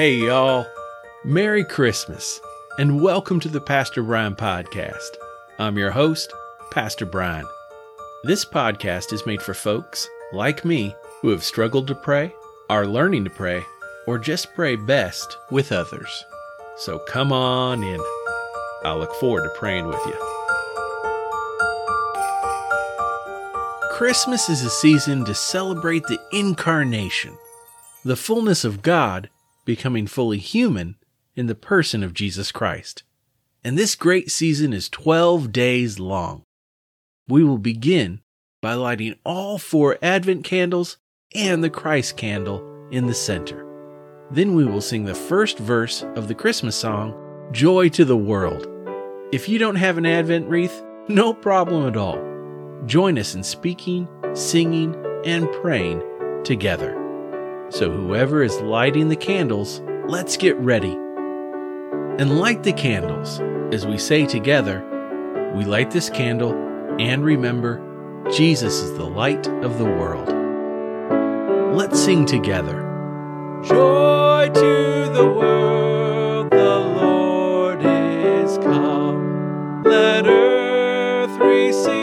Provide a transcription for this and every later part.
Hey, y'all. Merry Christmas, and welcome to the Pastor Brian Podcast. I'm your host, Pastor Brian. This podcast is made for folks like me who have struggled to pray, are learning to pray, or just pray best with others. So come on in. I look forward to praying with you. Christmas is a season to celebrate the incarnation, the fullness of God becoming fully human in the person of Jesus Christ. And this great season is 12 days long. We will begin by lighting all four Advent candles and the Christ candle in the center. Then we will sing the first verse of the Christmas song, Joy to the World. If you don't have an Advent wreath, no problem at all. Join us in speaking, singing, and praying together. So, whoever is lighting the candles, let's get ready. And light the candles as we say together, We light this candle and remember, Jesus is the light of the world. Let's sing together. Joy to the world, the Lord is come. Let earth receive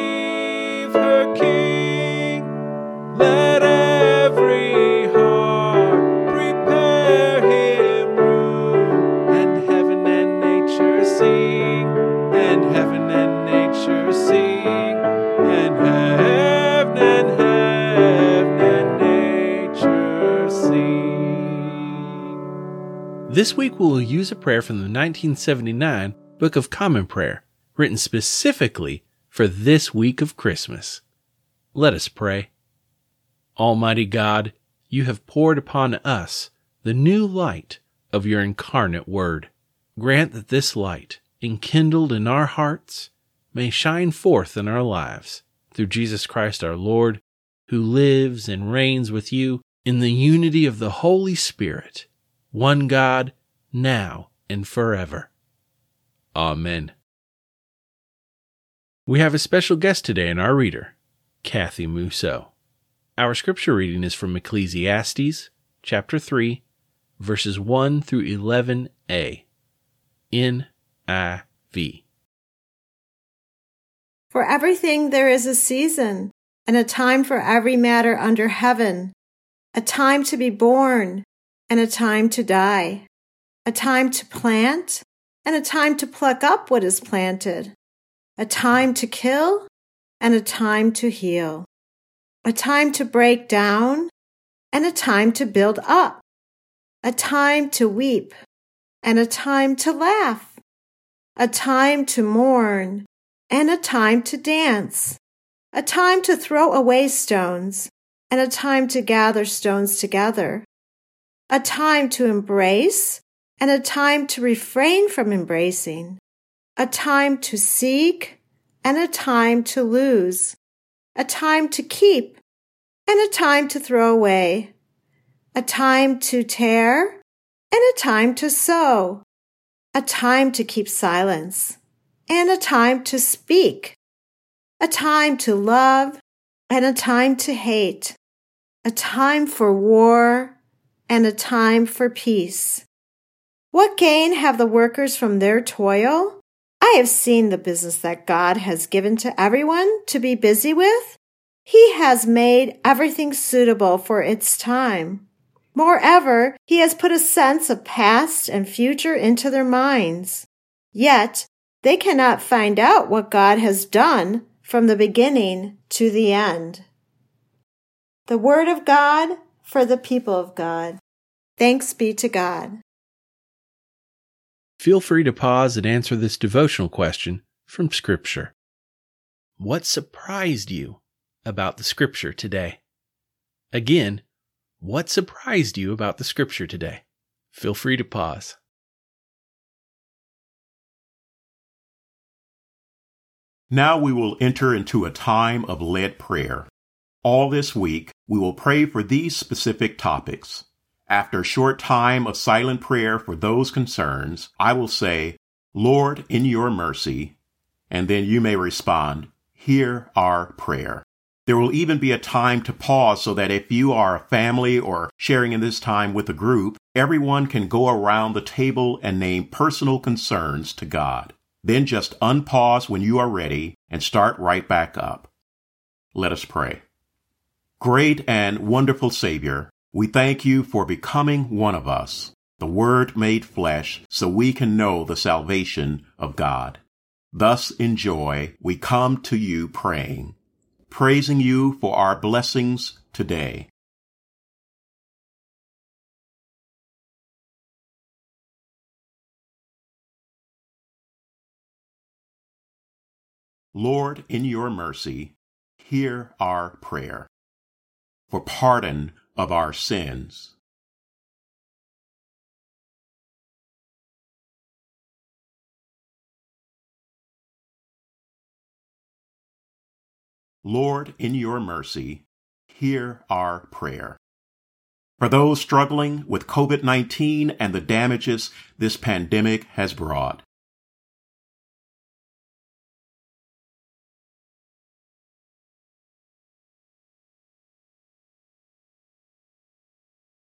This week we'll use a prayer from the 1979 Book of Common Prayer, written specifically for this week of Christmas. Let us pray. Almighty God, you have poured upon us the new light of your incarnate Word. Grant that this light, enkindled in our hearts, may shine forth in our lives through Jesus Christ our Lord, who lives and reigns with you in the unity of the Holy Spirit, one God, now and forever. Amen. We have a special guest today in our reader, Kathy Musso. Our scripture reading is from Ecclesiastes chapter 3, verses 1 through 11a. NIV. For everything there is a season, and a time for every matter under heaven, a time to be born, and a time to die, a time to plant, and a time to pluck up what is planted, a time to kill, and a time to heal, a time to break down, and a time to build up, a time to weep, and a time to laugh, a time to mourn, and a time to dance, a time to throw away stones, and a time to gather stones together, a time to embrace, and a time to refrain from embracing, a time to seek, and a time to lose, a time to keep, and a time to throw away, a time to tear, and a time to sow, a time to keep silence, and a time to speak, a time to love, and a time to hate, a time for war, and a time for peace. What gain have the workers from their toil? I have seen the business that God has given to everyone to be busy with. He has made everything suitable for its time. Moreover, He has put a sense of past and future into their minds. Yet, they cannot find out what God has done from the beginning to the end. The Word of God for the people of God. Thanks be to God. Feel free to pause and answer this devotional question from Scripture. What surprised you about the Scripture today? Again, what surprised you about the Scripture today? Feel free to pause. Now we will enter into a time of led prayer. All this week, we will pray for these specific topics. After a short time of silent prayer for those concerns, I will say, Lord, in your mercy, and then you may respond, Hear our prayer. There will even be a time to pause so that if you are a family or sharing in this time with a group, everyone can go around the table and name personal concerns to God. Then just unpause when you are ready and start right back up. Let us pray. Great and wonderful Savior, we thank you for becoming one of us, the Word made flesh, so we can know the salvation of God. Thus, in joy, we come to you praying praising you for our blessings today. Lord, in your mercy, hear our prayer for pardon of our sins. Lord, in your mercy, hear our prayer. For those struggling with COVID 19 and the damages this pandemic has brought.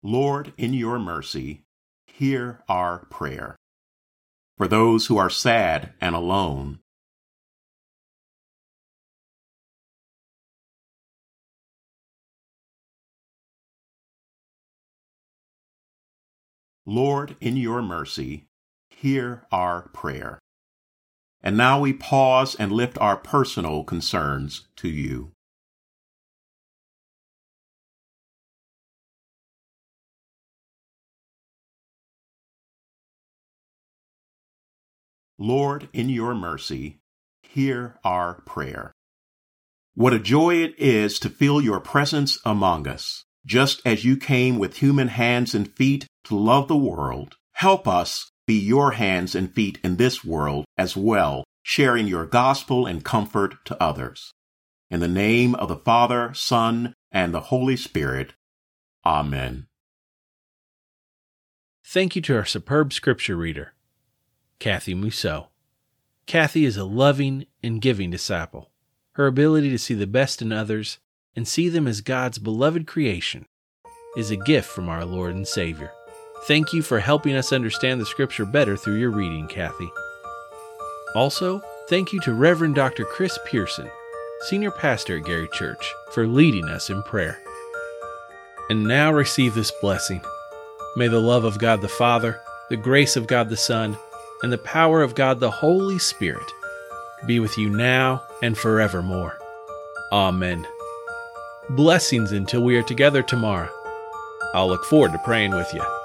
Lord, in your mercy, hear our prayer. For those who are sad and alone, Lord, in your mercy, hear our prayer. And now we pause and lift our personal concerns to you. Lord, in your mercy, hear our prayer. What a joy it is to feel your presence among us. Just as you came with human hands and feet to love the world, help us be your hands and feet in this world as well, sharing your gospel and comfort to others. In the name of the Father, Son, and the Holy Spirit. Amen. Thank you to our superb scripture reader, Kathy Musso. Kathy is a loving and giving disciple. Her ability to see the best in others and see them as God's beloved creation is a gift from our Lord and Savior. Thank you for helping us understand the Scripture better through your reading, Kathy. Also, thank you to Reverend Dr. Chris Pearson, Senior Pastor at Gary Church, for leading us in prayer. And now receive this blessing. May the love of God the Father, the grace of God the Son, and the power of God the Holy Spirit be with you now and forevermore. Amen. Blessings until we are together tomorrow. I'll look forward to praying with you.